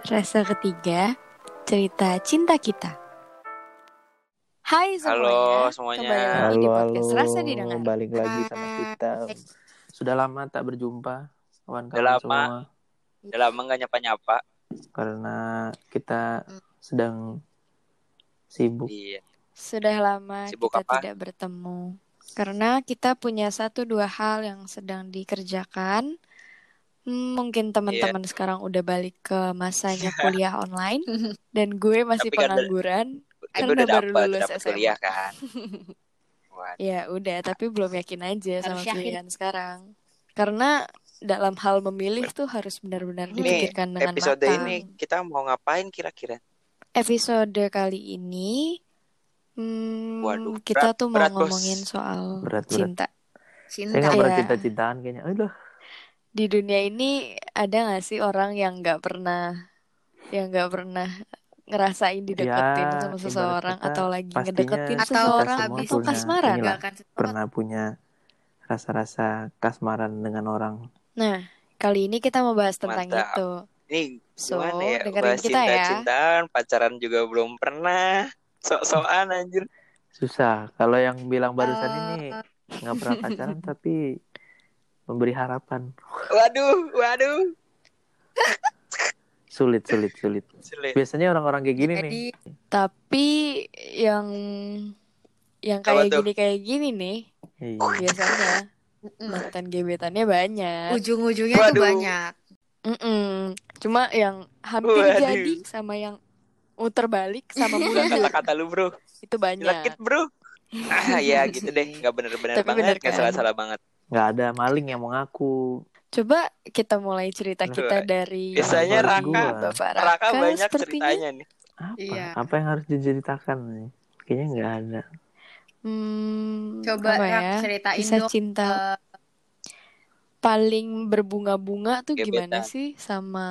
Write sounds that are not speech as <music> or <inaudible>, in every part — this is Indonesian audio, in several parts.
Rasa ketiga, cerita cinta kita. Hai semuanya. Halo semuanya. Kembali lagi di Halo, podcast halo. Rasa Didengar. Balik lagi sama kita. Sudah lama tak berjumpa, kawan-kawan Udah lama. semua. Udah lama gak nyapa-nyapa. Karena kita sedang sibuk. Iya. Sudah lama Sibuk kita apa? tidak bertemu. Karena kita punya satu dua hal yang sedang dikerjakan. Mungkin teman-teman Iya. sekarang udah balik ke masanya <laughs> kuliah online <laughs> dan gue masih Tapi kan pengangguran. Tapi Karena udah baru dapat, lulus dapat SMA. kuliah kan. <laughs> Ya udah, tapi belum yakin aja sama yakin. pilihan sekarang. Karena dalam hal memilih tuh harus benar-benar Ini dipikirkan dengan episode matang. ini kita mau ngapain kira-kira? Episode kali ini, hmm, Waduh, kita berat- tuh mau berat, Bos. ngomongin soal Berat, berat. cinta. Saya Cinta. pernah Iya. cinta-cintaan kayaknya. Aduh, Di dunia ini ada gak sih orang yang nggak pernah, yang nggak pernah ngerasain dideketin Ya, sama seseorang atau lagi ngedeketin seseorang atau punya kasmaran. inilah. Gak akan pernah punya rasa-rasa kasmaran dengan orang. Nah, kali ini kita mau bahas tentang Mantap. itu. Ini So, gimana ya? dengerin Bahas kita ya. cinta-cintaan, pacaran juga belum pernah. Sok-sokan anjir. Susah. Kalau yang bilang barusan Eh, ini nggak pernah pacaran <laughs> tapi memberi harapan. Waduh, waduh. <laughs> Sulit, sulit, sulit. Sulit. Biasanya orang-orang kayak gini nih. Jadi Tapi yang yang Apa kayak tuh? gini kayak gini nih Iya. biasanya mm, mantan gebetannya banyak. ujung-ujungnya tuh banyak. Mm-mm. Cuma yang hampir Waduh. jadi sama yang muter balik sama <laughs> mundur Kata-kata lu bro. itu banyak. Nyelekit bro. Ah ya gitu deh. Gak bener-bener bener banget. Gak kan? salah-salah banget. Nggak ada maling yang mau ngaku. Coba kita mulai cerita kita dari Biasanya Raka. Bapak Raka Raka, banyak sepertinya. ceritanya nih. Apa? Iya. Apa yang harus diceritakan nih? Kayaknya nggak ada. Hmm, Coba apa ya? ceritain Kisah dong. cinta eh, paling berbunga-bunga tuh gimana Gebetan. sih sama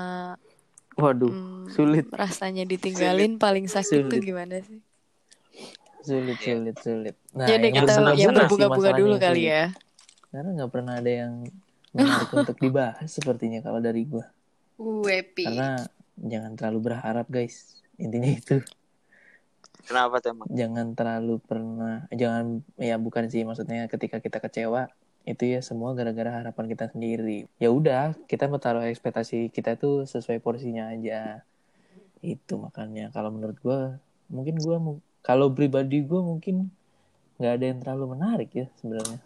Waduh, Hmm, sulit. rasanya ditinggalin paling sakit tuh Sulit. gimana sih? sulit, sulit, sulit. Nah, Jadi yang kita senang-senang yang berbunga-bunga dulu kali sulit. ya. Karena nggak pernah ada yang menarik untuk dibahas sepertinya kalau dari gua. Wepi. Karena jangan terlalu berharap guys. Intinya itu. Kenapa tuh emang? Jangan terlalu pernah, jangan ya bukan sih maksudnya ketika kita kecewa itu ya semua gara-gara harapan kita sendiri. Ya udah, kita mau taruh ekspektasi kita tuh sesuai porsinya aja. Itu makanya kalau menurut gua mungkin gua mu- kalau pribadi gua mungkin nggak ada yang terlalu menarik ya sebenarnya.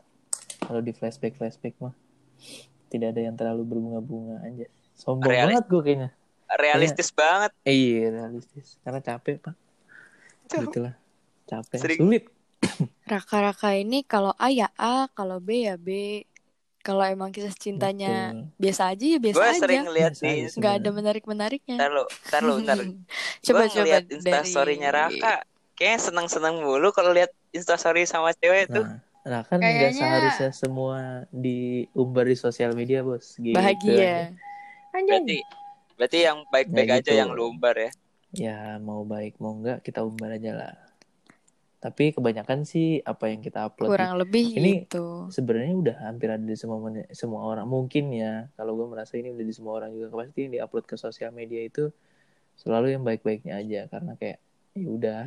Kalau di flashback flashback mah tidak ada yang terlalu berbunga-bunga aja. Sombong Realis- banget gua kayaknya. Realistis banget. Eh, iya realistis. Karena capek pak. Gitulah. Capek. Sering. Sulit. <coughs> Raka-raka ini kalau A ya A, kalau B ya B. Kalau emang kisah cintanya Betul. biasa aja ya biasa Gue aja. sering aja di. Nggak ada sebenarnya. menarik-menariknya. Ntar lu, ntar lu, ntar. <laughs> Coba Gue coba ngeliat dari instastorynya Raka. Kayaknya seneng-seneng mulu kalau lihat instastory sama cewek tuh. Nah, kan Kayaknya- seharusnya semua diumbar di sosial media bos. Gitu. bahagia. Berarti berarti yang baik-baik Ya aja gitu. yang lu umbar ya. Ya mau baik mau enggak kita umbar aja lah. Tapi kebanyakan sih apa yang kita upload Kurang lebih Ini- gitu. sebenarnya udah hampir ada di semua semua orang mungkin ya kalau gue merasa ini udah di semua orang juga pasti yang diupload ke sosial media itu selalu yang baik-baiknya aja karena kayak ya udah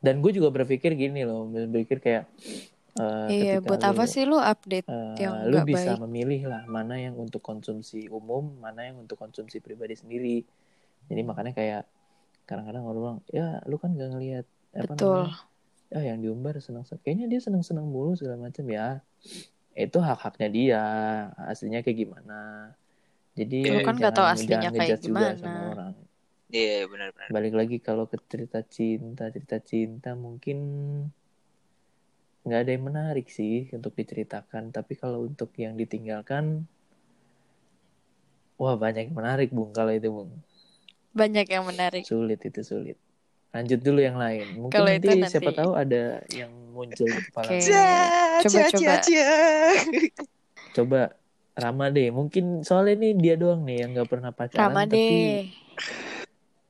dan gue juga berpikir gini loh berpikir kayak eh, Iya, buat lu, apa sih lu update eh, yang lu bisa baik? memilih lah mana yang untuk konsumsi umum mana yang untuk konsumsi pribadi sendiri jadi makanya kayak kadang-kadang orang bilang ya lu kan gak ngelihat apa Betul. namanya ya yang diumbar senang kayaknya dia senang senang mulu segala macam ya itu hak haknya dia aslinya kayak gimana jadi Lu kan nggak tahu aslinya kayak gimana. sama orang Iya, benar-benar. balik lagi kalau ke cerita cinta cerita cinta mungkin nggak ada yang menarik sih untuk diceritakan tapi kalau untuk yang ditinggalkan wah banyak yang menarik bung kalau itu bung Banyak yang menarik. sulit itu sulit lanjut dulu yang lain mungkin Kalau nanti, itu nanti. siapa tahu ada yang muncul di kepala lu. Coba, coba. coba Rama deh mungkin soalnya ini dia doang nih yang nggak pernah pacaran Rama tapi deh.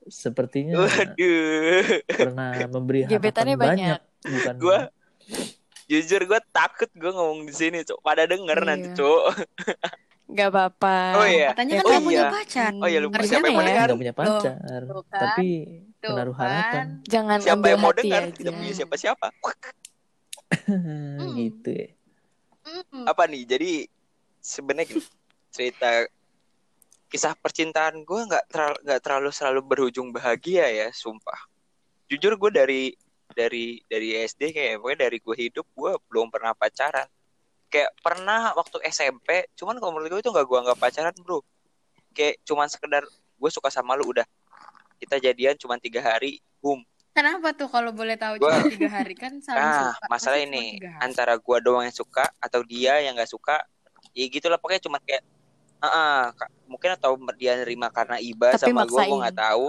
Sepertinya Waduh. pernah memberi <laughs> harapan banyak banyak. bukan Gua jujur gue takut gue ngomong di sini, Cuk. Pada denger Iya. nanti, Cuk. <laughs> Gak apa-apa. Oh iya. Katanya Ya kan Oh gak punya iya. pacar. Oh iya, lu Harusnya siapa yang mau ya. dengar? nggak punya pacar Tuh kan. tapi Tuh menaruh kan. harapan Jangan Siapa yang mau dengar? aja. Tidak punya siapa-siapa. Hmm. <laughs> gitu ya Hmm. Apa nih? Jadi sebenarnya cerita kisah percintaan gue nggak terlalu nggak terlalu selalu berujung bahagia ya, sumpah. Jujur gue dari dari dari SD kayak pokoknya dari gue hidup gue belum pernah pacaran. Kayak pernah waktu SMP, cuman kalau menurut gue itu nggak gue anggap pacaran bro. Kayak cuman sekedar gue suka sama lu udah kita jadian cuma tiga hari, boom. Kenapa tuh kalau boleh tahu Gua- cuma tiga hari kan <laughs> saling Nah, suka. masalah ini antara gua doang yang suka atau dia yang nggak suka. Ya gitulah pokoknya cuma kayak "Ah, Kak, mungkin atau dia nerima karena iba Tapi sama gua gua maksain. nggak tahu.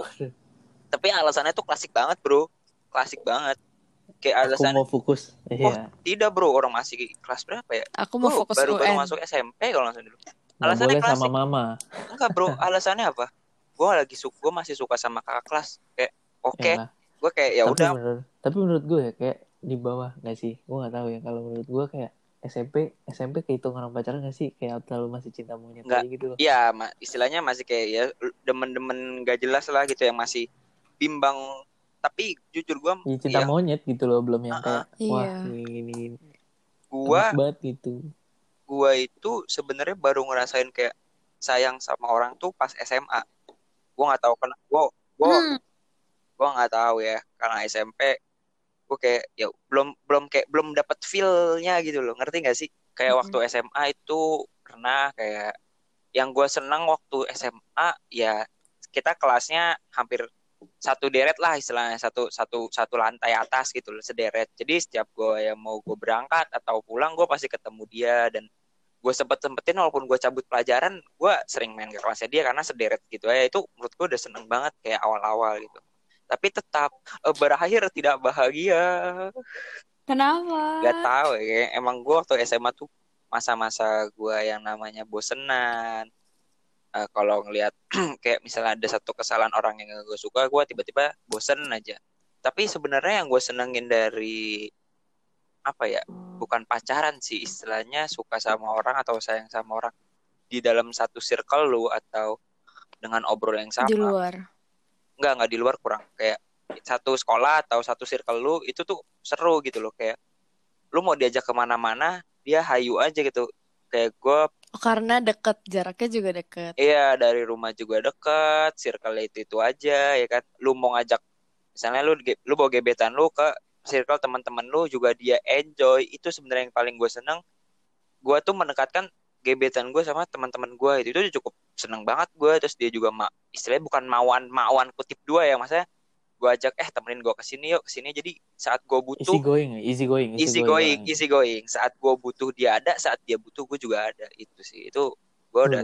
Tapi alasannya tuh klasik banget, Bro. Klasik banget. Kayak aku alasan mau fokus iya tidak, Bro, orang masih kelas berapa ya? Aku mau Gua fokus baru baru UN. masuk SMP kalau nggak salah dulu. alasannya boleh sama klasik. mama Enggak, Bro. <laughs> Alasannya apa? Gua lagi suka, gua masih suka sama kakak kelas. Kayak oke, Ya lah. gua kayak ya udah tapi menurut gue ya kayak di bawah nggak sih gue nggak tahu ya kalau menurut gue kayak SMP SMP kehitung orang pacaran nggak sih kayak terlalu masih cinta monyet Nggak. gitu loh Iya, ma- istilahnya masih kayak ya demen-demen gak jelas lah gitu yang masih bimbang. Tapi jujur gua, ya, cinta iya, monyet gitu loh belum yang kayak wah Iya. ini ini, ini. gua banget gitu gua itu sebenarnya baru ngerasain kayak sayang sama orang tuh pas SMA. Gua nggak tahu kenapa. Gua, gua, Hmm. gua nggak tahu ya karena SMP. Gua kayak ya belum belum kayak belum dapat feel-nya gitu loh. Ngerti gak sih? Kayak Mm-mm. waktu SMA itu pernah kayak yang gua senang waktu SMA ya kita kelasnya hampir satu deret lah istilahnya satu satu satu lantai atas gitu loh sederet jadi setiap gue yang mau gue berangkat atau pulang gue pasti ketemu dia dan gue sempet sempetin walaupun gue cabut pelajaran gue sering main ke kelasnya dia karena sederet gitu ya itu menurut gue udah seneng banget kayak awal-awal gitu tapi tetap eh, berakhir tidak bahagia. Kenapa? Gak tahu ya emang gue waktu SMA tuh masa-masa gue yang namanya bosenan. Eh, kalau ngelihat <clears throat> kayak misalnya ada satu kesalahan orang yang gue suka gue tiba-tiba bosen aja. Tapi sebenarnya yang gue senengin dari apa ya bukan pacaran sih istilahnya suka sama orang atau sayang sama orang. Di dalam satu circle lu atau dengan obrol yang sama. Di luar. Nggak nggak di luar kurang. Kayak satu sekolah atau satu circle lu itu tuh seru gitu loh. Kayak lu mau diajak ke mana-mana dia hayu aja gitu. Kayak gue Oh, karena deket, jaraknya juga deket. iya dari rumah juga deket circle itu itu aja ya kan. Lu mau ngajak misalnya lu lu bawa gebetan lu ke circle teman-teman lu juga dia enjoy. Itu sebenarnya yang paling gue seneng. Gue tuh mendekatkan gebetan gue sama teman-teman gue itu itu cukup seneng banget gue terus dia juga ma istilahnya bukan mauan mauan kutip dua ya maksudnya gue ajak eh temenin gue ke sini yuk ke sini jadi saat gue easy butuh going easy going easy going orangnya. easy going saat gue butuh dia ada saat dia butuh gue juga ada itu sih itu gue udah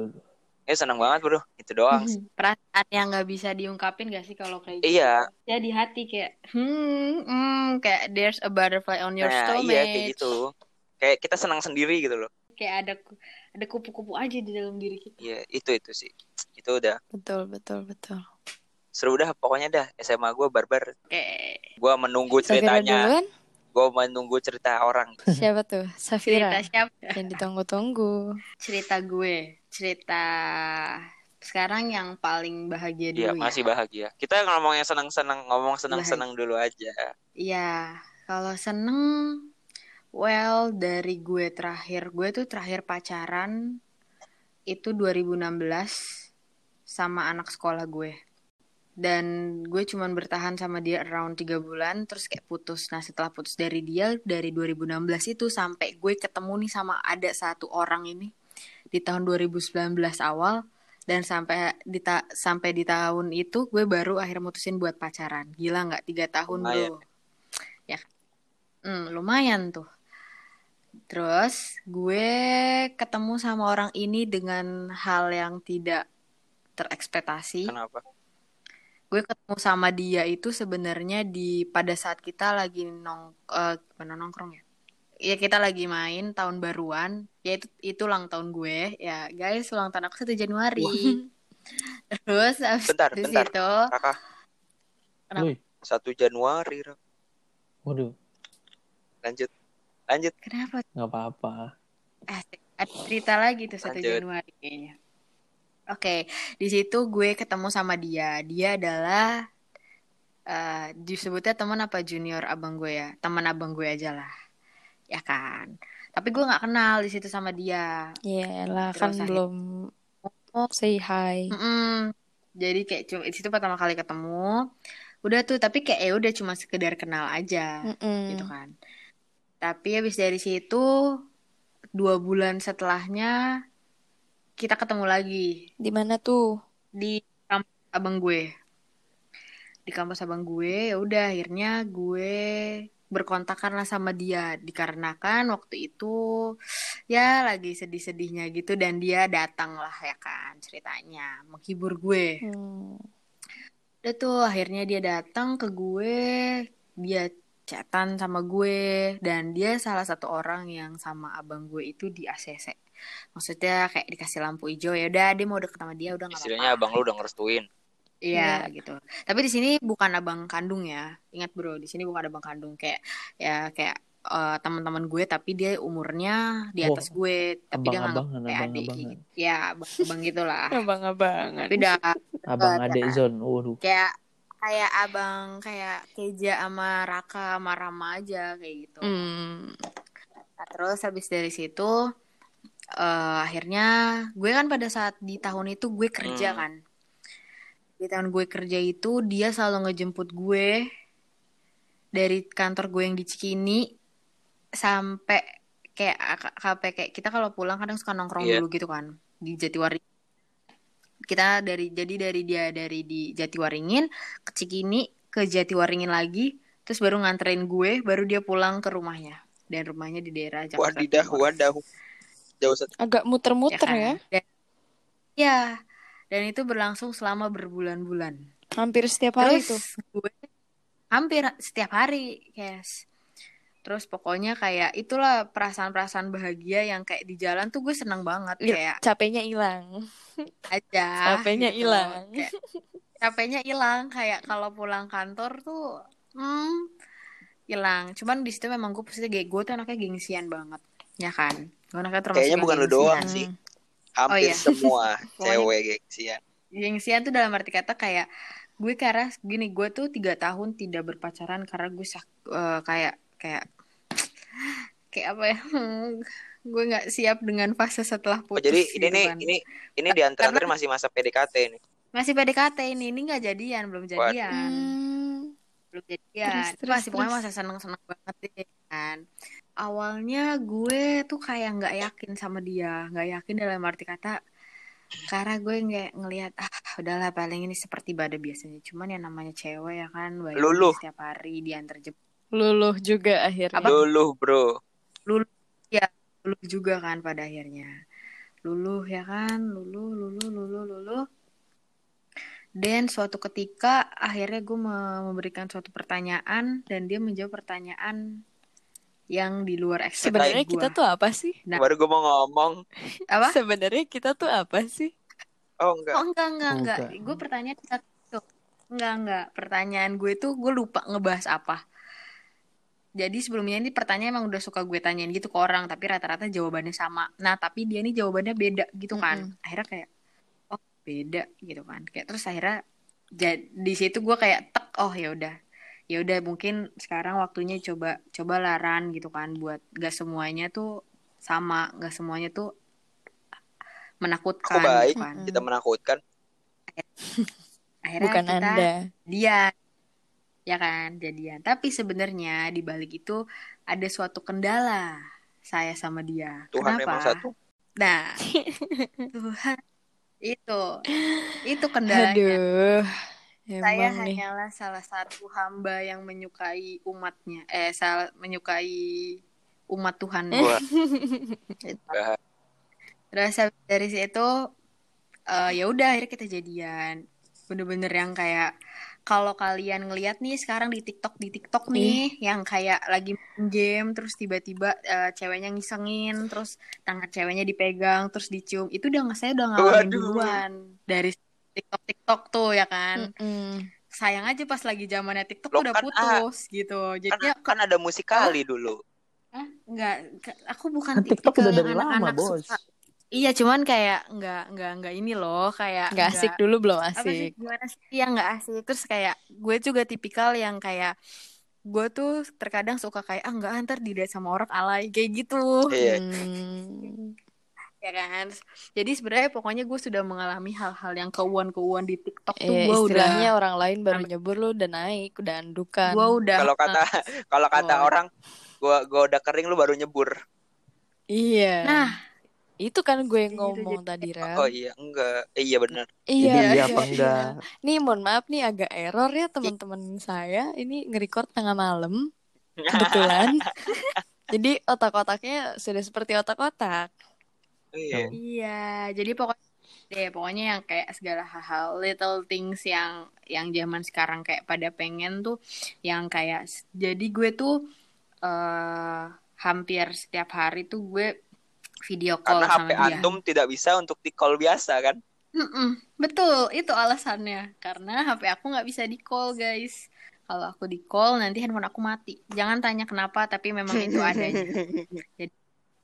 ya seneng banget bro itu doang sih. Perasaan yang nggak bisa diungkapin gak sih kalau kayak gitu? Iya. Ya di hati kayak hmm, hmm kayak there's a butterfly on your Nah, stomach. iya kayak gitu. Kayak kita senang sendiri gitu loh. Kayak ada ada kupu-kupu aja di dalam diri kita. Iya, itu itu sih. Itu udah Betul, betul, betul. seru dah pokoknya dah SMA gue barbar. Kayak Gue menunggu ceritanya. Gue menunggu cerita orang. Siapa tuh? Safira. cerita siapa? Yang ditunggu-tunggu. Cerita gue. Cerita sekarang yang paling bahagia Iya, dulu ya. masih bahagia. Kita ngomong yang senang-senang, ngomong senang-senang dulu aja. Iya, kalau seneng, well dari gue terakhir, gue tuh terakhir pacaran itu 2016 sama anak sekolah gue. Dan gue cuman bertahan sama dia around 3 bulan, terus kayak putus. Nah setelah putus dari dia, dari 2016 itu sampai gue ketemu nih sama ada satu orang ini di tahun 2019 awal. Dan sampai di ta- sampai di tahun itu gue baru akhir mutusin buat pacaran. Gila nggak tiga tahun Lumayan. bro? Ya, hmm, lumayan tuh. Terus gue ketemu sama orang ini dengan hal yang tidak terekspektasi. Kenapa? Gue ketemu sama dia itu sebenarnya di pada saat kita lagi nong eh, gimana nongkrong ya? Ya kita lagi main tahun baruan, ya itu itu ulang tahun gue ya guys ulang tahun aku 1 Januari. Terus abis Bentar, dari bentar. situ Kakak, Kenapa? Woi, satu Januari. Rak. waduh Lanjut. Lanjut. kenapa? nggak apa-apa Asik. Ada cerita lagi tuh satu Lanjut. Januari kayaknya. Oke, di situ gue ketemu sama dia. Dia adalah eh disebutnya teman apa junior abang gue ya, teman abang gue aja lah, ya kan. Tapi gue nggak kenal di situ sama dia. Iya lah kan akhir- belum say hi. Mm-mm. Jadi kayak cuma di situ pertama kali ketemu. Udah tuh, tapi kayak ya udah cuma sekedar kenal aja. Mm-mm. gitu kan. Tapi habis dari situ dua bulan setelahnya kita ketemu lagi Di mana tuh? di kampus abang gue. Di kampus abang gue, ya udah akhirnya gue berkontakan lah sama dia dikarenakan waktu itu ya lagi sedih-sedihnya gitu dan dia datang lah ya kan ceritanya menghibur gue. Hmm. Udah tuh akhirnya dia datang ke gue, dia chatan sama gue dan dia salah satu orang yang sama abang gue itu di ACC. Maksudnya kayak dikasih lampu hijau ya udah dia mau deket sama dia udah nggak Istilahnya apa-apa. abang lu udah ngerestuin. Iya gitu. Tapi di sini bukan abang kandung ya. Ingat bro, di sini bukan abang kandung kayak ya kayak eh, teman-teman gue tapi dia umurnya di Oh, atas gue tapi dia nganggap kayak adik abang-abangan. gitu. Ya, abang gitu lah. Abang-abangan. <laughs> tapi udah Abang deket, adek ya kan? Zon. Waduh. kayak kayak abang kayak Keja sama Raka sama Rama aja kayak gitu. Hmm. Nah, terus habis dari situ eh, akhirnya gue kan pada saat di tahun itu gue kerja Hmm. kan. Di tahun gue kerja itu dia selalu ngejemput gue dari kantor gue yang di Cikini sampai kayak kayak kita kalau pulang kadang suka nongkrong Iya. dulu gitu kan di Jatiwaringin. Kita dari jadi dari dia dari di Jatiwaringin ke Cikini ke Jatiwaringin lagi terus baru nganterin gue baru dia pulang ke rumahnya dan rumahnya di daerah Jakarta Wadidah, Timur. wadah. Jauh set. Agak muter-muter ya. kan? Dan, ya, dan itu berlangsung selama berbulan-bulan. Hampir setiap hari tuh. Terus gue hampir setiap hari, guys. Terus pokoknya kayak itulah perasaan-perasaan bahagia yang kayak di jalan tuh gue seneng banget Iya, kayak Capeknya hilang. aja. <laughs> Capeknya gitu. hilang. Kayak, capeknya hilang kayak kalau pulang kantor tuh hmm hilang. Cuman di situ memang gue pasti kayak gue tuh anaknya gengsian banget, ya kan? Gue anaknya termasuk Kayaknya bukan lu gengsian. doang sih. Hampir iya. semua <laughs> cewek gengsian. Gengsian tuh dalam arti kata kayak gue karena gini gue tuh tiga tahun tidak berpacaran karena gue sak, eh, kayak kayak <tsk> kayak apa ya gue nggak siap dengan fase setelah Oh, putus jadi gitu ini nih, kan. ini ini di antara antara masih masa PDKT ini. masih PDKT ini ini nggak jadian belum jadian Hmm. belum jadian Terus, terus, masih pokoknya terus. masa seneng seneng banget deh kan awalnya gue tuh kayak nggak yakin sama dia nggak yakin dalam arti kata karena gue nggak ngelihat ah udahlah paling ini seperti pada biasanya cuman yang namanya cewek ya kan baik Luluh. setiap hari diantar jemput Luluh juga akhirnya. Apa? Dulu, Bro. luluh ya luluh juga kan pada akhirnya luluh ya kan luluh luluh luluh luluh dan suatu ketika akhirnya gue me- memberikan suatu pertanyaan dan dia menjawab pertanyaan yang di luar ekspektasi Sebenarnya kita tuh apa sih? Nah. Baru gue mau ngomong. apa? Sebenarnya kita tuh apa sih? Oh enggak. Oh enggak enggak enggak. enggak. Gue pertanyaan tuh. Enggak enggak. Pertanyaan gue tuh gue lupa ngebahas apa. Jadi sebelumnya ini pertanyaan emang udah suka gue tanyain gitu ke orang, tapi rata-rata jawabannya sama. Nah, tapi dia ini jawabannya beda gitu kan. Akhirnya kayak oh, beda gitu kan. Kayak terus akhirnya di situ gue kayak tek, oh ya udah. Ya udah mungkin sekarang waktunya coba coba laran gitu kan buat gak semuanya tuh sama, gak semuanya tuh menakutkan Kok baik? gitu kan. Kita menakutkan. Akhirnya Bukan kita Anda. dia ya kan jadian tapi sebenarnya di balik itu ada suatu kendala saya sama dia Tuhan kenapa memang satu. nah <laughs> Tuhan itu itu kendalanya Aduh. saya nih. hanyalah salah satu hamba yang menyukai umatnya eh salah menyukai umat Tuhan Wah, <laughs> <laughs> Terus dari situ eh, ya udah akhirnya kita jadian. Bener-bener yang kayak kalau kalian ngeliat nih sekarang di TikTok di TikTok nih yang kayak lagi main game terus tiba-tiba eh, ceweknya ngisengin terus tangan ceweknya dipegang terus dicium itu udah saya udah ngalamin Waduh. duluan dari TikTok TikTok tuh ya kan. Mm-mm. Sayang aja pas lagi zamannya TikTok Loh, tuh udah kan, putus gitu. kan, Jadinya kan ada musikali dulu. nggak ke- aku bukan Kan TikTok tipikal udah yang dari lama, anak-anak Bos. suka iya cuman kayak nggak nggak nggak ini loh kayak Nggak asik dulu belum apa sih asik. gimana sih yang nggak asik terus kayak gue juga tipikal yang kayak gue tuh terkadang suka kayak ah nggak antar di date sama orang alay kayak gitu Iya. Hmm. ya kan jadi sebenarnya pokoknya gue sudah mengalami hal-hal yang keuan-keuan di TikTok tuh Eh, gue udah istilahnya orang lain baru nyebur lu udah naik, udah andukan. gue udah Kalau kata <laughs> kalau kata Oh. orang gua gua udah kering lu baru nyebur. Iya. nah Itu kan gue gitu, ngomong jadi- tadi, Ram. Oh iya, enggak. Eh, iya benar. Iya, Jadi iya iya, apa iya. <laughs> enggak? Nih, mohon maaf nih agak error ya teman-teman saya. Ini nge-record tengah malam <laughs> kebetulan. Jadi otak-otaknya sudah seperti otak-otak. Iya. Iya, jadi pokoknya deh pokoknya yang kayak segala hal-hal little things yang yang zaman sekarang kayak pada pengen tuh yang kayak jadi gue tuh eh hampir setiap hari tuh gue video call Karena sama HP dia. antum tidak bisa untuk di call biasa kan? Mm-mm, betul, itu alasannya. Karena HP aku nggak bisa di call, guys. Kalau aku di call nanti handphone aku mati. Jangan tanya kenapa, tapi memang itu adanya. <laughs> Jadi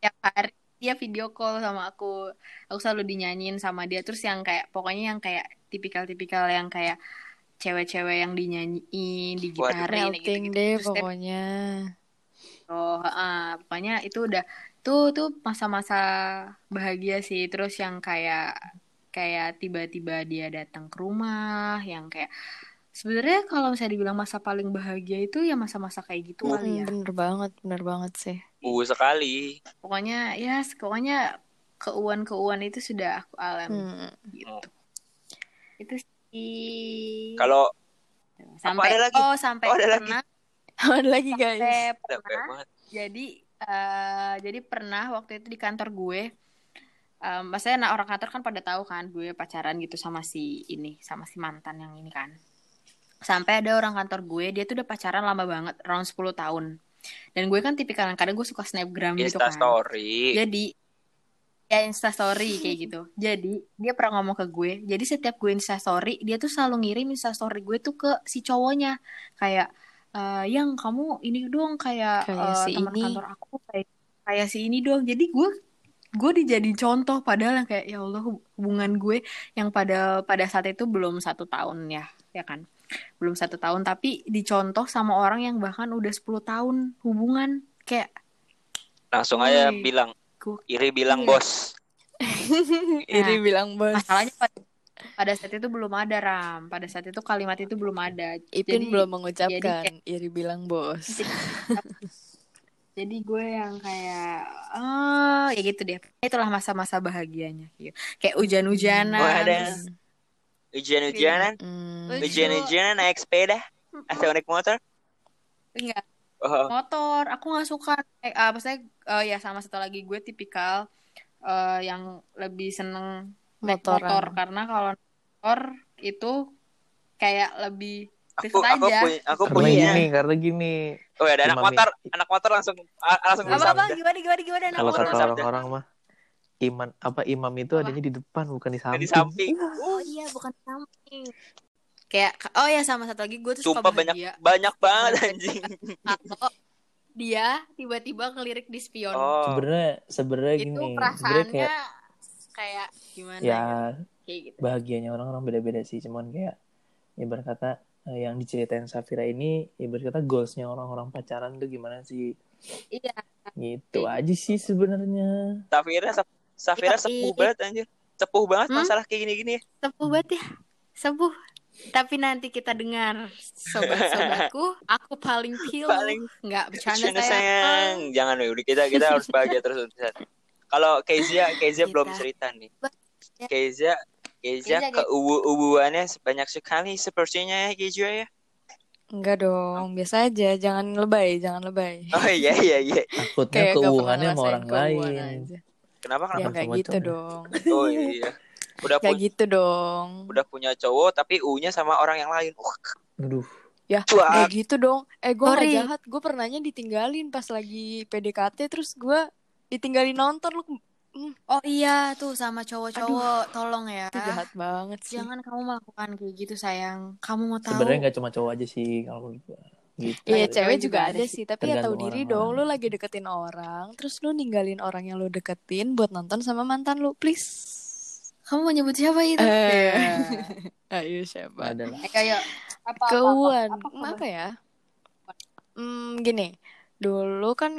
tiap hari dia video call sama aku. Aku selalu dinyanyiin sama dia. Terus yang kayak pokoknya yang kayak tipikal-tipikal yang kayak cewek-cewek yang dinyanyiin, digitarin Melting gitu-gitu. deh Terus tiap pokoknya. Oh, heeh. pokoknya itu udah tuh tuh masa-masa bahagia sih. Terus yang kayak kayak tiba-tiba dia datang ke rumah, yang kayak sebenarnya kalau misalnya dibilang masa paling bahagia itu ya masa-masa kayak gitu kali Mm, ya. bener banget, bener banget sih. Uh sekali. Pokoknya ya, pokoknya keuan-keuan itu sudah aku alami Hmm. gitu. Itu sih Kalau sampai ada lagi? oh sampai Oh, ada lagi. pernah <laughs> Ada lagi guys. sampai pernah banget. jadi eh, jadi pernah waktu itu di kantor gue em, maksudnya nah, orang kantor kan pada tahu kan gue pacaran gitu sama si ini sama si mantan yang ini kan sampai ada orang kantor gue dia tuh udah pacaran lama banget around 10 tahun dan gue kan tipikal kadang gue suka snapgram gitu kan story. jadi ya Insta story kayak gitu. Jadi dia pernah ngomong ke gue. Jadi setiap gue Insta story, dia tuh selalu ngirim Insta story gue tuh ke si cowoknya. Kayak eh yang kamu ini dong kayak, Kayak eh, si teman ini. kantor aku kayak kayak si ini dong. Jadi gue gue dijadiin contoh padahal yang kayak ya Allah hub- hubungan gue yang pada pada saat itu belum satu tahun ya ya kan belum satu tahun tapi dicontoh sama orang yang bahkan udah 10 tahun hubungan kayak Langsung aja bilang, gue iri bilang Iya. bos. <laughs> Iri bilang bos. masalahnya pada, pada saat itu belum ada ram pada saat itu kalimat itu belum ada Ipin jadi belum mengucapkan. jadi Iri bilang bos. jadi gue yang kayak oh ya gitu deh itulah masa-masa bahagianya gitu. kayak hujan-hujanan ada. Hmm. Lucu. ujian-ujianan naik sepeda atau naik motor. enggak Oh, motor aku nggak suka eh, apa saya ya sama satu lagi gue tipikal eh, yang lebih seneng naik motor karena kalau motor itu kayak lebih aku aku aja punya aku Karena punya. gini, karena gini. Oh, ada anak motor, anak motor langsung langsung apa apa gimana gimana gimana anak Kalau motor kata orang-orang mah iman apa imam itu Apa? adanya di depan bukan di Di samping. samping. Oh iya, bukan samping. Kayak oh ya sama satu lagi gue tuh suka banyak banyak banget anjing. <laughs> Dia tiba-tiba ngelirik di spion. Oh, Sebenarnya sebenarnya itu gini, sebenarnya perasaannya kayak kayak, gimana ya Kayak gitu. bahagianya orang-orang beda-beda sih, cuman kayak ibarat kata eh, yang diceritain Safira ini ibarat kata goalsnya orang-orang pacaran tuh gimana sih? Iya. Gitu aja sih sebenarnya. Safira Safira Iya, sepuh iya. banget anjir. Sepuh banget Hmm? masalah kayak gini-gini. Sepuh banget ya. Sepuh. Tapi nanti kita dengar sobat-sobatku, aku paling pilu. Paling Nggak bercanda Canda sayang. sayang. Jangan udah kita kita harus bahagia terus terusan. Kalau Kezia, Kezia belum cerita nih. Ya. Kezia, Kezia Kezia, ke ubu-ubuannya banyak sekali sepertinya ya Kezia ya. Enggak dong, biasa aja. Jangan lebay, jangan lebay. Oh iya iya iya. Takutnya gak keuangannya sama orang lain. aja. Kenapa Ya kenapa? kayak sama gitu cowok. dong. Oh iya. Udah Kayak pu- gitu dong. udah punya cowok tapi U-nya sama orang yang lain. Wah, Aduh, Ya, Cuak. kayak gitu dong. Eh, gue gak Sorry. jahat. Gue pernahnya ditinggalin pas lagi PDKT. Terus gue ditinggalin nonton. Lu Oh iya, tuh sama cowok-cowok, tolong ya. itu jahat banget sih. Jangan kamu melakukan kayak gitu sayang. Kamu mau tahu? sebenarnya nggak cuma cowok aja sih kalau gitu Iya, Cewek juga juga ada sih. sih, tapi ya tahu diri dong. Lu lagi deketin orang, terus lu ninggalin orang yang lu deketin buat nonton sama mantan lu, please. Kamu mau nyebut siapa itu? Eh. Ya. <laughs> Ayo siapa? adalah Eh, kayak apa Keuan, apa, apa, apa, ya? Hmm, gini, dulu kan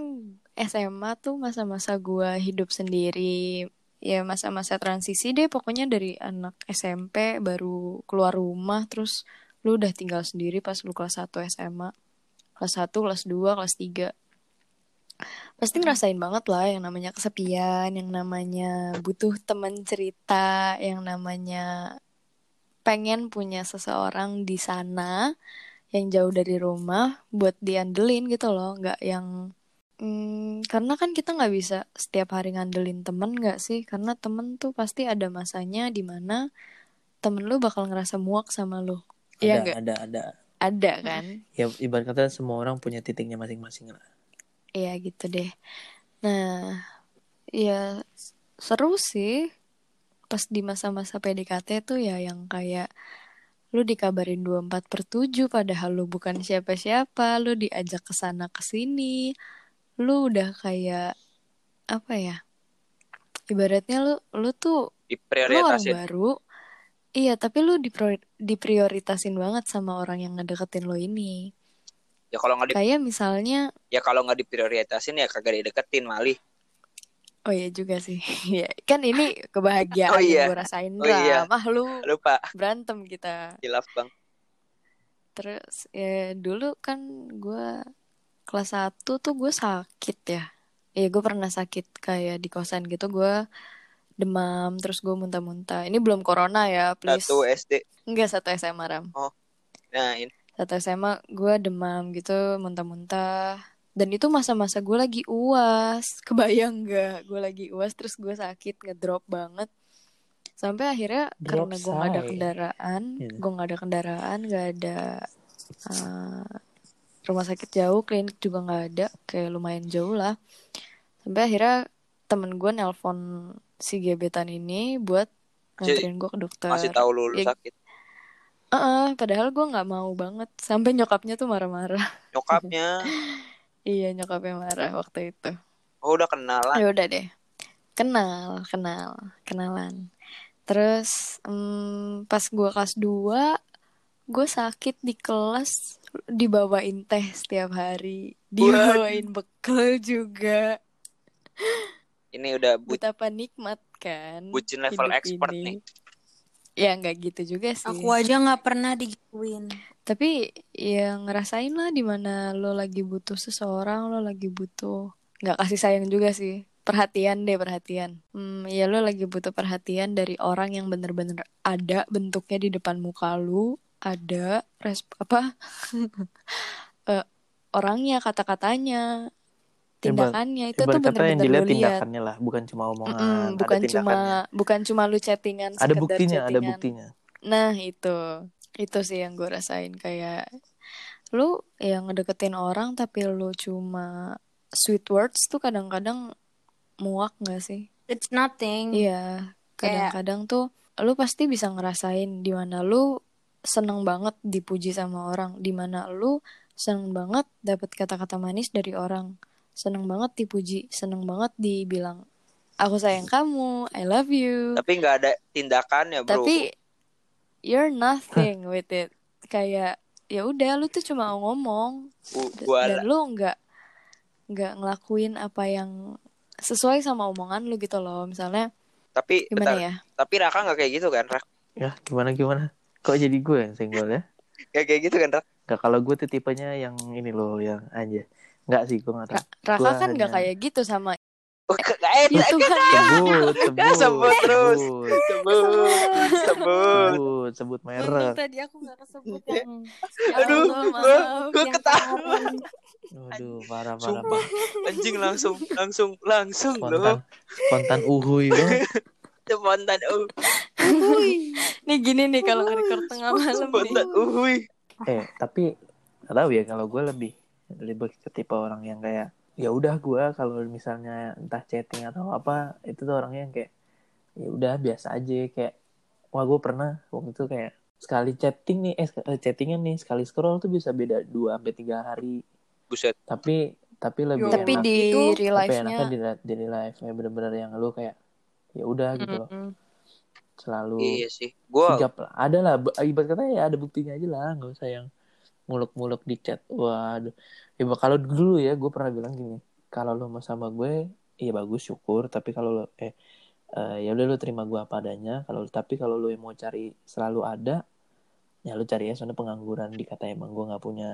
SMA tuh masa-masa gua hidup sendiri. Ya masa-masa transisi deh pokoknya dari anak SMP baru keluar rumah terus lu udah tinggal sendiri pas lu kelas 1 SMA. Kelas 1, kelas 2, kelas 3. Pasti ngerasain banget lah yang namanya kesepian, yang namanya butuh teman cerita, yang namanya pengen punya seseorang di sana yang jauh dari rumah buat diandelin gitu loh nggak yang hmm, karena kan kita nggak bisa setiap hari ngandelin temen nggak sih? Karena temen tuh pasti ada masanya di mana temen lu bakal ngerasa muak sama lu. Iya ada nggak? ada ada. Ada kan? Ya ibarat kata semua orang punya titiknya masing-masing lah. Iya gitu deh. Nah ya seru sih. Pas di masa-masa PDKT tuh ya yang kayak lu dikabarin 24 per 7 padahal lu bukan siapa-siapa, lu diajak ke sana ke sini. Lu udah kayak apa ya? Ibaratnya lu lu tuh lu orang baru. Iya, tapi lu dipro- diprioritasin banget sama orang yang ngedeketin lo ini. Ya kalau nggak Kayak misalnya ya kalau nggak diprioritasin ya kagak dideketin malih. Oh iya juga sih. <laughs> Iya, kan ini kebahagiaan <laughs> Oh iya. yang gue rasain Oh iya. Mah lu Lupa berantem kita. hilaf bang. Terus ya dulu kan gue kelas 1 tuh gue sakit ya. Iya gue pernah sakit kayak di kosan gitu gue demam terus gue muntah-muntah. Ini belum corona ya, please. Satu SD. Enggak satu SMA Ram. Nah ini Satu SMA gue demam gitu muntah-muntah. Dan itu masa-masa gue lagi uas. Kebayang gak? Gue lagi uas terus gue sakit ngedrop banget. Sampai akhirnya Drop karena gue gak ada say. kendaraan, Gitu. gue gak ada kendaraan, gak ada eh, rumah sakit jauh, klinik juga gak ada, kayak lumayan jauh lah. Sampai akhirnya temen gue nelpon si gebetan ini buat nganterin gue ke dokter. masih tahu lu, lu Ya, sakit. Heeh, padahal gue nggak mau banget. Sampai nyokapnya tuh marah-marah. Nyokapnya. <laughs> Iya nyokapnya marah waktu itu. Oh udah kenalan. Ya udah deh. Kenal, kenal, kenalan. Terus mm, pas gue kelas 2 gue sakit di kelas dibawain teh setiap hari, dibawain bekal juga. Ini udah bu Betapa nikmat kan bucin level expert ini. nih. Ya nggak gitu juga sih. Aku aja nggak pernah digituin. Tapi ya ngerasain lah di mana lo lagi butuh seseorang, lo lagi butuh nggak kasih sayang juga sih. Perhatian deh, perhatian. Hmm, ya lo lagi butuh perhatian dari orang yang bener-bener ada bentuknya di depan muka lu, ada resp apa <laughs> eh, orangnya, kata-katanya, tindakannya itu tuh ibarat bener-bener dilihat tindakannya lah bukan cuma omongan Mm-mm, ada bukan cuma bukan cuma lu chattingan ada buktinya ada chattingan. buktinya Nah itu itu sih yang gue rasain kayak lu yang ngedeketin orang tapi lu cuma sweet words tuh kadang-kadang muak gak sih? It's nothing. Iya Kayak- kadang-kadang tuh lu pasti bisa ngerasain di mana lu seneng banget dipuji sama orang, di mana lu seneng banget dapat kata-kata manis dari orang, seneng banget dipuji, seneng banget dibilang aku sayang kamu, I love you. Tapi nggak ada tindakannya bro. Tapi you're nothing with it. Kayak ya udah lu tuh cuma ngomong Bu- gua dan lu nggak nggak ngelakuin apa yang sesuai sama omongan lu gitu loh. Misalnya tapi gimana bentar, ya? tapi Raka nggak kayak gitu kan Rak? ya gimana gimana kok jadi gue yang senggol ya Kayak kayak gitu kan Rak? Gak kalau gue tuh tipenya yang ini loh yang aja nggak sih gue nggak tahu Ra- Raka Gua kan nggak hanya- kayak gitu sama Oh, ke- eh, itu kan sebut sebut sebut terus. sebut sebut, sebut. sebut merek tadi aku nggak kesebut yang Ya Aduh, Yang ketawa. kemarin. Aduh parah parah parah. anjing langsung, langsung, langsung loh. spontan uhuy banget <laughs> Spontan, uh, <laughs> Nih gini nih kalau nge-record tengah malam nih. uhuy. eh tapi nggak tahu ya kalau gue lebih lebih ke tipe orang yang kayak ya udah gue kalau misalnya entah chatting atau apa itu tuh orangnya yang kayak ya udah biasa aja kayak wah gue pernah waktu itu kayak sekali chatting nih eh chattingan nih sekali scroll tuh bisa beda dua sampai tiga hari buset tapi tapi lebih. Tapi enak di Itu- real tapi life-nya enaknya di, di real life ya bener-bener yang lu kayak ya udah gitu loh Mm-mm. Selalu iya sih. Gue sigap lah. Ada lah ibarat kata ya ada buktinya aja lah nggak usah yang muluk-muluk di chat. Waduh. Ya kalau dulu ya gue pernah bilang gini kalau lo mau sama gue iya bagus syukur. Tapi kalau lo eh eh, ya udah lo terima gue apa adanya. Kalau tapi kalau lo yang mau cari selalu ada ya lo cari ya soalnya pengangguran dikata emang gue nggak punya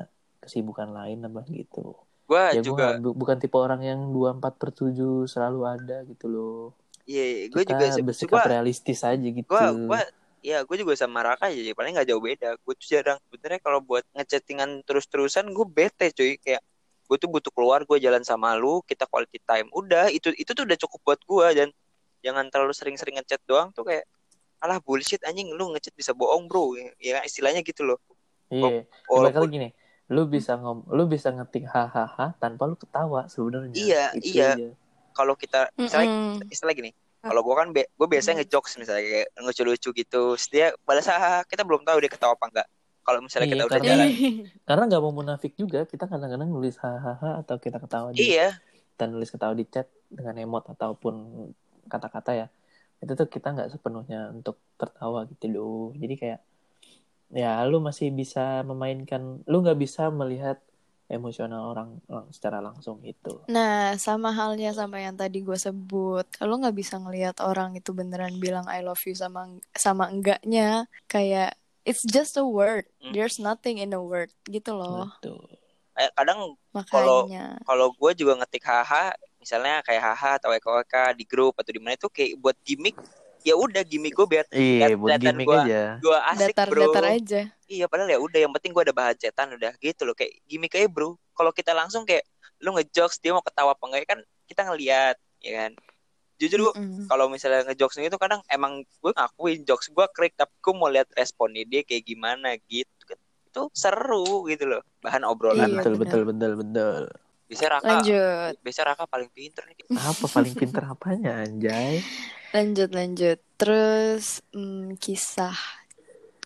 kesibukan lain apa gitu. Gue ya juga bu- bukan tipe orang yang dua empat per tujuh selalu ada gitu loh iya gue kita juga bersikap gua- realistis aja gitu. gue gue ya gue juga sama Raka aja paling nggak jauh beda. Gue tuh jarang sebenarnya kalau buat ngechattingan terus-terusan gue bete cuy. Kayak gue tuh butuh keluar gue jalan sama lu kita quality time. Udah itu itu tuh udah cukup buat gue dan jangan terlalu sering-sering ngechat doang tuh kayak alah bullshit anjing lu ngechat bisa bohong bro. Ya istilahnya gitu loh. Iya. Walaupun gini, lu bisa ngom, lu bisa ngetik hahaha tanpa lu ketawa sebenarnya. Iya, Itu iya. aja. Kalau kita misalnya Mm-mm. istilah gini kalau gue kan be- gue biasanya ngejokes misalnya kayak lucu-lucu gitu Terus dia balas hahaha kita belum tahu dia ketawa apa enggak kalau misalnya Iya, kita udah karena- jalan <laughs> Karena nggak mau munafik juga, kita kadang-kadang nulis hahaha atau kita ketawa di iya dan nulis ketawa di chat dengan emot ataupun kata-kata ya. Itu tuh kita nggak sepenuhnya untuk tertawa gitu loh. Jadi kayak ya lu masih bisa memainkan, lu nggak bisa melihat emosional orang lang- secara langsung gitu. Nah, sama halnya sama yang tadi gue sebut. Lo nggak bisa ngelihat orang itu beneran bilang I love you sama sama enggaknya. Kayak it's just a word. Hmm. There's nothing in a word gitu loh. Betul. Eh, kadang Kalau- Makanya. kalau gue juga ngetik haha misalnya kayak haha atau eka di grup atau di mana itu kayak buat gimmick ya udah gimmick gue biar Iya, Lihat- buat lihatan gimmick gua. aja. gue asik bro Datar-datar aja. iya padahal ya udah yang penting gue ada bahan cetan udah gitu loh kayak gimmick aja bro kalau kita langsung kayak lu ngejokes dia mau ketawa apa enggak kan kita ngeliat ya kan jujur gue Mm-mm. kalau misalnya ngejokes itu kadang emang gue ngakuin jokes gue krik tapi gue mau lihat responnya dia kayak gimana gitu kan itu seru gitu loh bahan obrolan Iya, betul, betul, betul, betul. Bisa Raka Lanjut, bisa Raka paling pinter nih Apa paling pinter apanya anjay? lanjut, lanjut. Terus mm, kisah.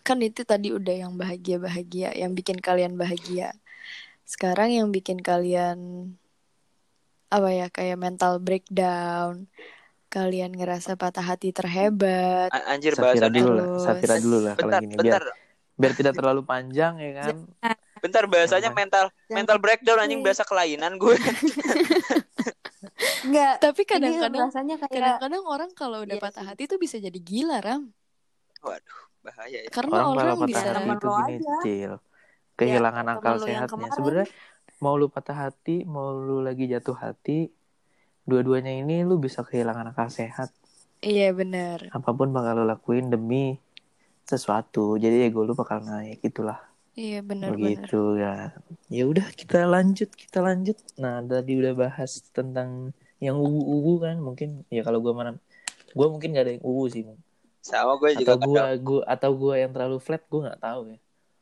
Kan itu tadi udah yang bahagia-bahagia, yang bikin kalian bahagia. Sekarang yang bikin kalian apa ya kayak mental breakdown. Kalian ngerasa patah hati terhebat. Anjir bahasannya dulu lah. Safira dulu lah kalau gini bentar biar biar tidak terlalu panjang ya kan. Bentar bahasanya Jangan. mental mental breakdown anjing berasa kelainan gue <laughs> Enggak. Tapi Ini kadang-kadang rasanya kayak kadang-kadang orang kalau udah Iya patah hati tuh bisa jadi gila, Ram. waduh bahaya ya Karena Orang orang, kalau patah bisa hati itu gini. Cil. Kehilangan Ya, akal sehatnya. Sebenarnya mau lu patah hati, mau lu lagi jatuh hati, dua-duanya ini lu bisa kehilangan akal sehat. Iya benar. Apa pun bakal lu lakuin demi sesuatu. Jadi ego lu bakal naik itulah. Iya benar-benar. Begitu ya. Ya udah kita lanjut, kita lanjut. Nah, tadi udah bahas tentang yang uwu-uwu kan mungkin ya kalau gua mana gua mungkin gak ada yang uwu sih sama gue juga atau gua kadang gua atau gua yang terlalu flat gua nggak tahu ya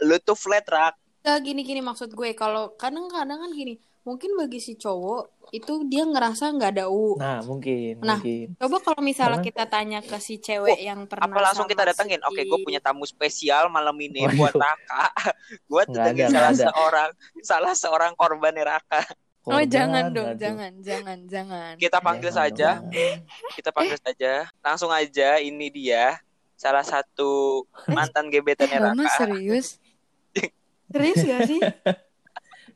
lu tuh flat rak Nggak gini-gini maksud gue kalau kadang-kadang kan gini mungkin bagi si cowok itu dia ngerasa nggak ada u nah mungkin Nah, mungkin coba kalau misalnya Karena- kita tanya ke si cewek yang pernah apa langsung sama kita datengin si- oke gue punya tamu spesial malam ini Waduh. buat Raka <laughs> gue datengin salah ada. seorang salah seorang korban Raka Oh Korban, jangan dong, aduh. jangan, jangan, jangan. kita panggil Jangan saja dong. kita panggil saja langsung aja ini dia salah satu mantan gebetannya Rama Raka serius? <laughs> serius gak sih? <laughs>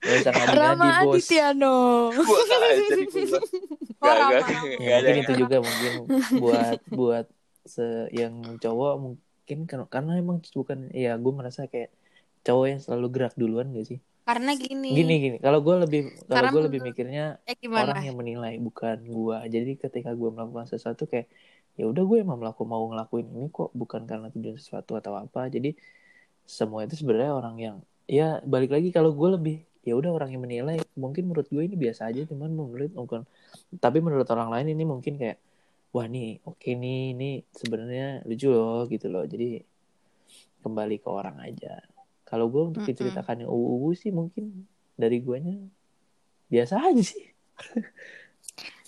Gak Rama Rama. nggak ya mungkin itu juga mungkin buat buat se yang cowok mungkin kan- karena emang bukan ya gue merasa kayak cowok yang selalu gerak duluan gak sih? Karena gini. Gini gini. Kalau gue lebih kalau Karena gue lebih mikirnya eh gimana? orang yang menilai bukan gue jadi ketika gue melakukan sesuatu kayak ya udah gue emang melakukan mau ngelakuin ini kok bukan karena tujuan sesuatu atau apa. Jadi semua itu sebenarnya orang yang ya balik lagi kalau gue lebih ya udah orang yang menilai mungkin menurut gue ini biasa aja cuman menurut bukan tapi menurut orang lain ini mungkin kayak wah nih oke nih ini sebenarnya lucu loh gitu loh jadi kembali ke orang aja kalau gue untuk diceritakan yang uwu sih mungkin dari guanya biasa aja sih <laughs>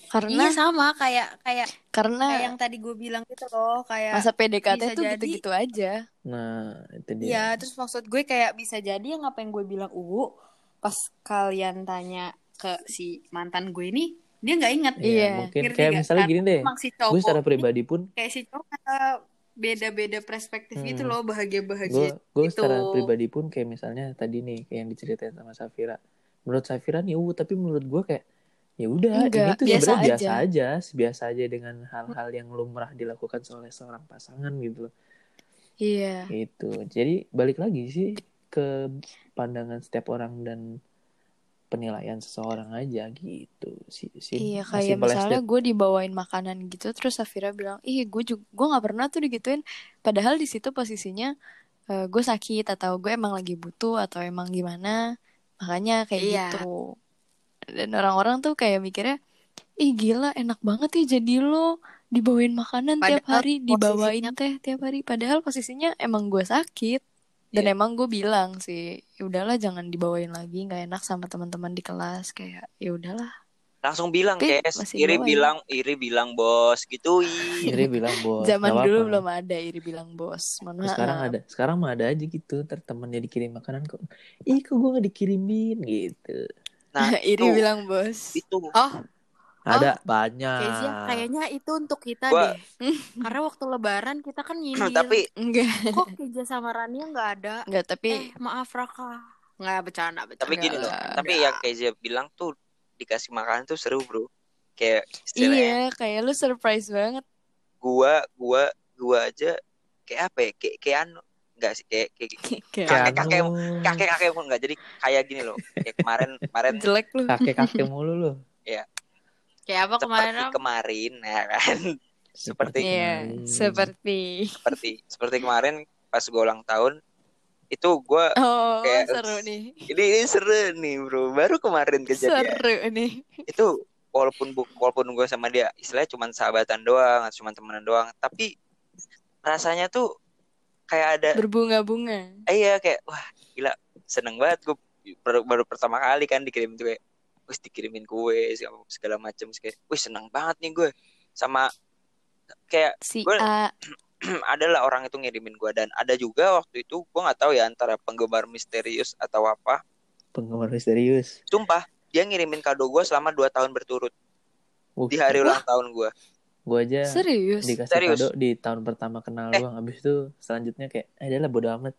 Karena Iya sama kayak kayak karena kayak yang tadi gue bilang gitu loh kayak masa PDKT jadi- gitu-gitu aja. Nah, itu dia. Iya, terus maksud gue kayak bisa jadi yang apa yang gue bilang Uwu pas kalian tanya ke si mantan gue ini dia nggak inget. Iya, Iya. mungkin Ngerti kayak nggak? misalnya Karena gini deh. Si Gue cowok secara ini pribadi pun kayak si cowok eh, beda-beda perspektif Hmm. gitu loh bahagia gue bahagia. gue gitu. secara pribadi pun kayak misalnya tadi nih kayak yang diceritain sama Safira menurut Safira nih uh tapi menurut gue kayak ya udah ini tuh biasa sebenarnya biasa aja. aja biasa aja dengan hal-hal yang lumrah dilakukan oleh seorang pasangan gitu loh Iya. itu jadi balik lagi sih ke pandangan setiap orang dan penilaian seseorang aja gitu. Sih sih Iya kayak misalnya gue dibawain makanan gitu terus Safira bilang ih gue juga gue nggak pernah tuh digituin. Padahal di situ posisinya eh, gue sakit atau gue emang lagi butuh atau emang gimana. Makanya kayak Iya. gitu. Dan orang-orang tuh kayak mikirnya ih gila enak banget ya jadi lo dibawain makanan tiap Padahal hari dibawain posisinya- teh tiap hari. Padahal posisinya emang gue sakit dan Iya. emang gue bilang sih "Ya udahlah jangan dibawain lagi nggak enak sama teman-teman di kelas kayak ya udahlah Langsung bilang Tapi Kes, masih iri bawain. bilang, iri bilang bos gitu. <laughs> Iri bilang bos Zaman nggak dulu apa-apa. belum ada iri bilang bos. Terus sekarang ada sekarang mah ada aja gitu ntar temennya dikirim makanan kok ih kok gue gak dikirimin gitu Nah, <laughs> iri itu, bilang bos. itu Oh, ada banyak kayaknya kayaknya itu untuk kita Gua- deh. <laughs> Karena waktu lebaran kita kan <clears throat> nyindir. tapi Enggak, kok Keja sama Rania nggak ada? enggak tapi Eh, maaf Raka. Nggak bercanda, bercanda. tapi gini loh. Tapi yang Kezia bilang tuh dikasih makanan tuh seru, Bro. Kayak istilahnya iya kayak lu surprise banget. gua gua gua aja kayak apa ya? Kayak kayak anu enggak sih kayak kayak Kayak Kakek-kakek- anu, kakek kakek pun enggak jadi kayak gini loh kayak kemarin kemarin jelek lu. kakek kakek mulu loh Kayak apa kemarin? seperti kemarin ya kan Seperti- Iya, kemarin. seperti seperti seperti kemarin pas gua ulang tahun itu gua Oh, Kayak- seru nih. ini, ini seru nih bro baru kemarin kejadian Seru nih. itu walaupun bu, walaupun gue sama dia istilahnya cuma sahabatan doang cuma temenan doang tapi rasanya tuh kayak ada Berbunga-bunga. eh, iya kayak wah gila seneng banget gue baru, baru pertama kali kan dikirim tuh kayak wis dikirimin kue segala, segala macam kayak wih seneng banget nih gue. Sama kayak Si Gua- A. ada lah orang itu ngirimin gue dan ada juga waktu itu gue nggak tahu ya antara penggemar misterius atau apa. Penggemar misterius. Sumpah dia ngirimin kado gue selama dua tahun berturut. Uh, di hari ulang tahun gue gue aja Serius. dikasih Serius? kado di tahun pertama kenal Eh. doang. Abis itu selanjutnya kayak eh adalah bodo amat.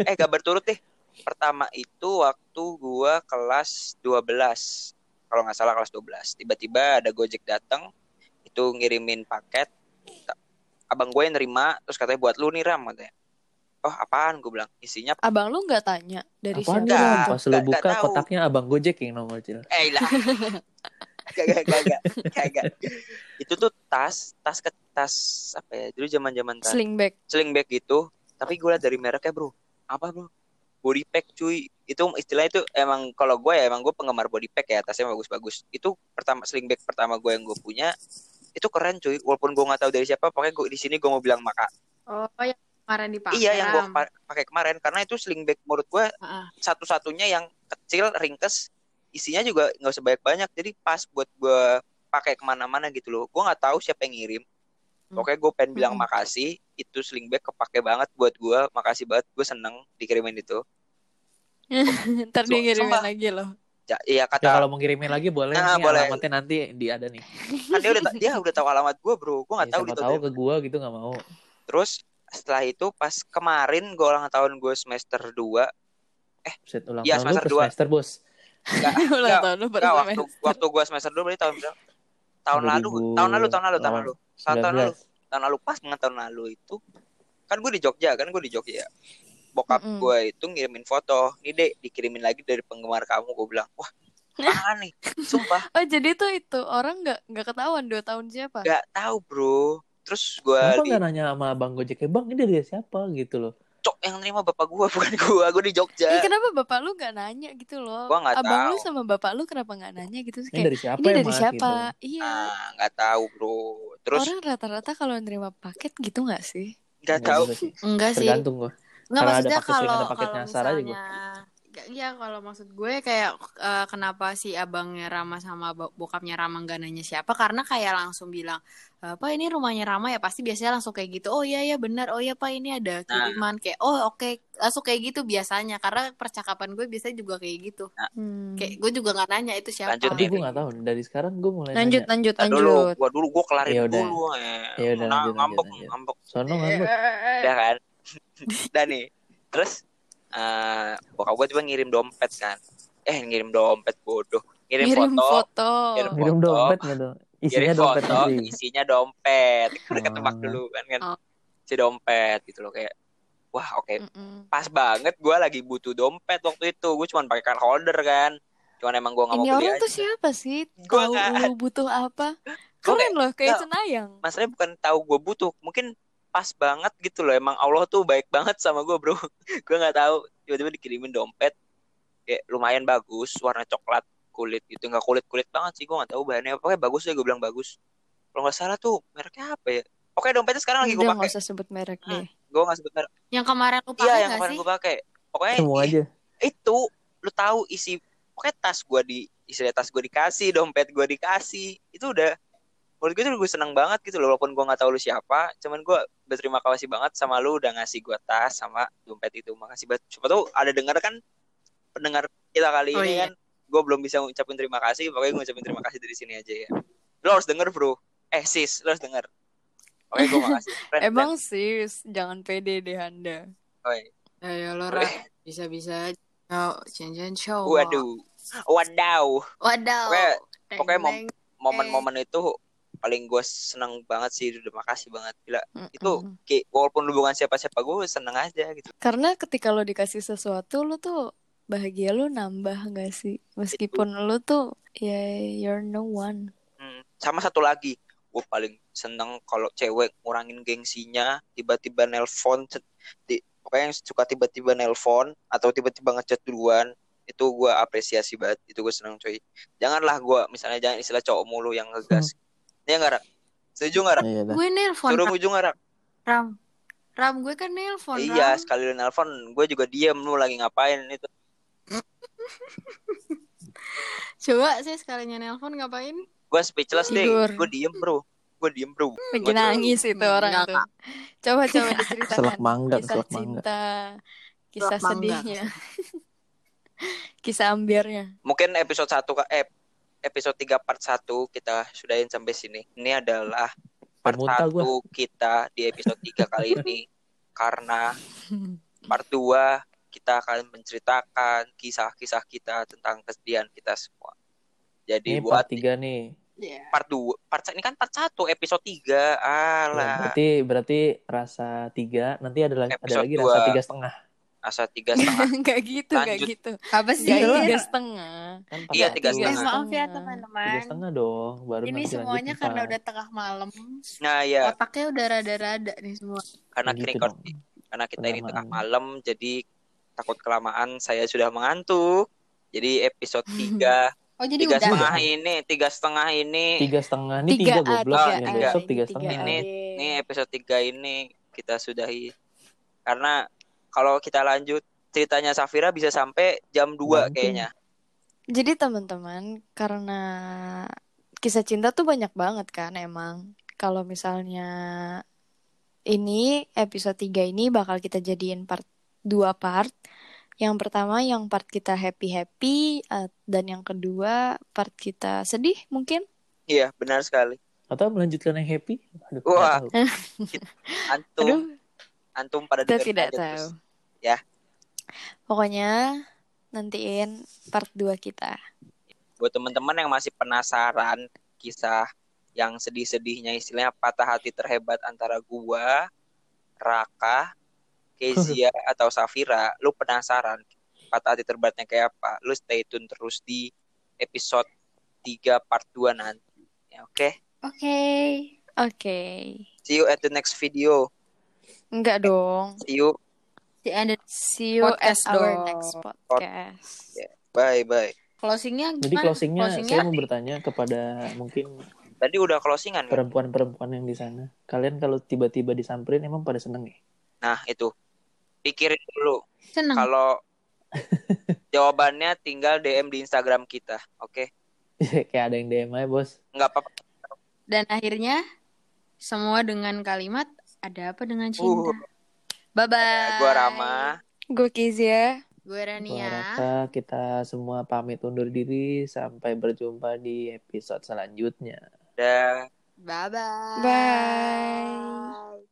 Eh gak berturut deh pertama itu waktu gua kelas 12 kalau nggak salah kelas 12 tiba-tiba ada gojek datang itu ngirimin paket. Abang gue yang nerima terus katanya buat lu nih ram katanya. Oh apaan? Gue bilang isinya Abang lu nggak tanya dari apaan siapa? Ram? Nggak, pas lu buka nggak tahu. kotaknya abang gojek yang nongol cil eh lah kagak kagak kagak itu tuh tas tas ke tas apa ya dulu zaman zaman tas. Sling bag. sling bag gitu. Tapi gue liat dari mereknya bro. Apa bro body pack cuy. Itu istilah itu emang kalau gue ya emang gue penggemar body pack ya tasnya bagus-bagus. Itu pertama sling bag pertama gue yang gue punya itu keren cuy. Walaupun gue nggak tahu dari siapa pokoknya gue di sini gue mau bilang maka. Oh, yang kemarin dipakai. iya yang gue pakai kemarin karena itu sling bag menurut gue Heeh. satu-satunya yang kecil ringkes isinya juga nggak usah banyak-banyak. Jadi pas buat gue pakai ke mana-mana gitu loh. Gue nggak tahu siapa yang ngirim pokoknya gue pengen bilang Hmm. makasih. Itu sling bag kepake banget buat gue makasih banget. Gue seneng dikirimin itu. <laughs> Ntar dia ngirimin sumpah. lagi loh. ya, iya ya kata kalau mau ngirimin lagi boleh. Nah, nih boleh. alamatnya nanti di ada nih. Kan dia udah dia udah tahu alamat gue bro. Gue nggak Ya, tahu gitu tahu ke gua gitu nggak mau. Terus setelah itu pas kemarin gue ulang tahun gue semester 2 set ulang tahun lu semester dua. semester bos. Enggak <laughs> Ulang tahun lu waktu waktu gue semester 2 berarti tahun berapa? Tahun lalu tahun lalu tahun lalu. tahun lalu tahun, tahun lalu 19. tahun lalu pas banget tahun lalu itu kan gue di Jogja kan gue di Jogja bokap Mm-mm. gue itu ngirimin foto nih dek dikirimin lagi dari penggemar kamu gue bilang. Wah apaan nih? Sumpah. <laughs> Oh jadi tuh itu orang nggak nggak ketahuan dua tahun siapa? nggak tahu bro. Terus gue Kenapa di nggak nanya sama abang gojek ya bang ini dari siapa? Gitu loh cok yang nerima bapak gue <laughs> bukan gue gue di Jogja Ih, kenapa bapak lu nggak nanya gitu loh? Gua nggak Abang tahu. lu sama bapak lu kenapa nggak nanya gitu? Terus ini Kayak dari siapa ini ya dari siapa? gitu Iya. ah nggak tahu bro terus Orang rata-rata kalau nerima paket gitu nggak sih? nggak Nggak tahu sih. Enggak sih. tergantung gua Enggak Karena ada maksudnya kalau ada paket kalau gua. misalnya Iya kalau maksud gue kayak eh, kenapa si abangnya Rama sama bo- bokapnya Rama nggak nanya siapa karena kayak langsung bilang apa ini rumahnya Rama ya pasti biasanya langsung kayak gitu oh iya ya benar oh iya pak ini ada kiriman kayak oh oke langsung kayak gitu biasanya karena percakapan gue biasanya juga kayak gitu Hmm. kayak gue juga nggak nanya itu siapa Lanjut Tapi gue nggak tahu. Dari sekarang gue mulai Lanjut, nanya. lanjut, Ntar dulu, lanjut. gua dulu gua kelarin Ya udah. dulu. Eh. Ya udah, Nah, lanjut, ngambek, lanjut, lanjut. ngambek. Sono ngambek. ya kan <laughs> dan nih terus eh bokap gue coba ngirim dompet kan eh ngirim dompet bodoh ngirim, Ngirim foto, foto. Ngirim Minum foto. dompet tuh? Isinya ngirim dompet foto asli. isinya dompet udah Oh. ketebak dulu kan kan Oh. si dompet gitu loh kayak wah oke Mm-mm. pas banget gue lagi butuh dompet waktu itu gue cuma pakai card holder kan cuman emang gue nggak mau Ini beli orang aja tuh siapa sih? Tahu nggak- butuh apa? Keren loh, kayak nggak- cenayang. masalahnya bukan tahu gue butuh mungkin pas banget gitu loh. Emang Allah tuh baik banget sama gue bro. <laughs> Gue nggak tahu. Tiba-tiba dikirimin dompet. Kayak lumayan bagus. Warna coklat kulit gitu. Nggak kulit kulit banget sih gue nggak tahu bahannya. Pokoknya bagus ya gue bilang bagus. Kalau nggak salah tuh mereknya apa ya? Oke dompetnya sekarang lagi gue pakai. nggak usah sebut merek Hmm. deh. gue nggak sebut merek. Yang kemarin lu iya pakai yang nggak kemarin gue pakai. Pokoknya Semua aja. itu lu tahu isi pokoknya tas gue di istilah tas gue dikasih dompet gue dikasih. Itu udah menurut gue tuh gue seneng banget gitu loh walaupun gue nggak tahu lu siapa cuman gue berterima kasih banget sama lu udah ngasih gue tas sama dompet itu. Makasih banget. Siapa tahu ada dengar kan pendengar kita kali Oh, ini iya. kan gue belum bisa ngucapin terima kasih pokoknya gue ngucapin terima kasih dari sini aja ya. Lu harus denger bro. Eh sis lu harus denger. Oke gue makasih. <laughs> Friend, Emang sis, jangan pede deh Anda. friend. Oi. ya ya lo Ra. bisa-bisa oh, cincin show waduh. Wadaw wadaw Pokoknya- mom- momen-momen itu paling gue seneng banget sih udah makasih banget gila itu Mm-mm. kayak walaupun lu bukan siapa-siapa gue seneng aja gitu Karena ketika lo dikasih sesuatu, lo tuh bahagia lo nambah gak sih? Meskipun lo tuh ya you're no one. Hmm, sama satu lagi gue paling seneng kalau cewek ngurangin gengsinya tiba-tiba nelpon di, pokoknya yang suka tiba-tiba nelpon atau tiba-tiba ngechat duluan itu gue apresiasi banget itu gue seneng coy janganlah gue misalnya jangan istilah cowok mulu yang ngegas ya nggak rak setuju nggak rak Iya gue nelpon suruh Ram. setuju nggak rak Ram. Ram gue kan nelpon iya Ram. sekali lu nelpon gue juga diem lu lagi ngapain itu? <laughs> Coba saya sekalinya nelpon ngapain? Gue speechless deh gue diem bro. Gue diem bro. Lagi nangis itu orang enggak, tuh. Coba-coba diceritakan. Selak mangga, kisah selak mangga. cinta, kisah Selak mangga. sedihnya, <laughs> kisah ambiarnya. mungkin episode 1 eh episode 3 part 1 kita sudahin sampai sini. Ini adalah part Muntah gua. 1 kita di episode 3 kali <laughs> ini karena part 2 kita akan menceritakan kisah-kisah kita tentang kesedihan kita semua. Jadi Ini buat part 3 nih. Iya. part 2, part ini kan part 1 episode 3. Ya, Alah, berarti berarti rasa tiga nanti ada lagi ada lagi dua. rasa tiga setengah asa tiga setengah. <laughs> Gak gitu, gak Lanjut. gitu. apa sih Gak Iya. tiga setengah. kan Iya, tiga. Eh, setengah. maaf ya tiga teman-teman setengah dong baru ini semuanya lanjut karena empat. udah tengah malam Nah, ya, otaknya udah rada-rada nih semua karena Gitu record dong. karena kita ini tengah Kelamaan. malam jadi takut kelamaan saya sudah mengantuk. Jadi episode 3 oh jadi tiga udah setengah ini tiga setengah ini tiga setengah ini Tiga tiga goblok tiga yang A, besok tiga tiga setengah Ini ini episode 3 ini kita sudahi karena kalau kita lanjut ceritanya Safira bisa sampai jam 2 Mungkin. kayaknya Jadi teman-teman, karena kisah cinta tuh banyak banget kan emang. Kalau misalnya ini episode 3 ini bakal kita jadiin part dua part. Yang pertama yang part kita happy-happy eh, dan yang kedua part kita sedih mungkin. iya benar sekali atau melanjutkan yang happy Aduh, Wah. <laughs> antum Aduh, antum pada kita tidak aja terus. tahu. ya. Pokoknya nantiin part 2 kita. buat teman-teman yang masih penasaran kisah yang sedih-sedihnya istilahnya patah hati terhebat antara gua Raka Kezia <laughs> atau Safira lu penasaran patah hati terberatnya kayak apa lu stay tune terus di episode 3 part 2 nanti ya oke oke Oke. see you at the next video Enggak dong. see you si ada See you at Podcast our dong. next podcast. bye bye closingnya jadi gimana? closingnya Closingnya saya mau bertanya kepada mungkin tadi udah closingan kan? perempuan-perempuan yang di sana kalian kalau tiba-tiba disamperin emang pada seneng ya nah itu pikirin dulu seneng kalau Jawabannya tinggal DM di Instagram kita. Oke. <laughs> Kayak ada yang DM aja bos. Nggak apa-apa. Dan akhirnya semua dengan kalimat ada apa dengan cinta. Uh. Bye bye. Gua Rama. Gue Kizia. Gue Gua Rania. rasa kita semua pamit undur diri sampai berjumpa di episode selanjutnya. Dah. Bye bye. Bye.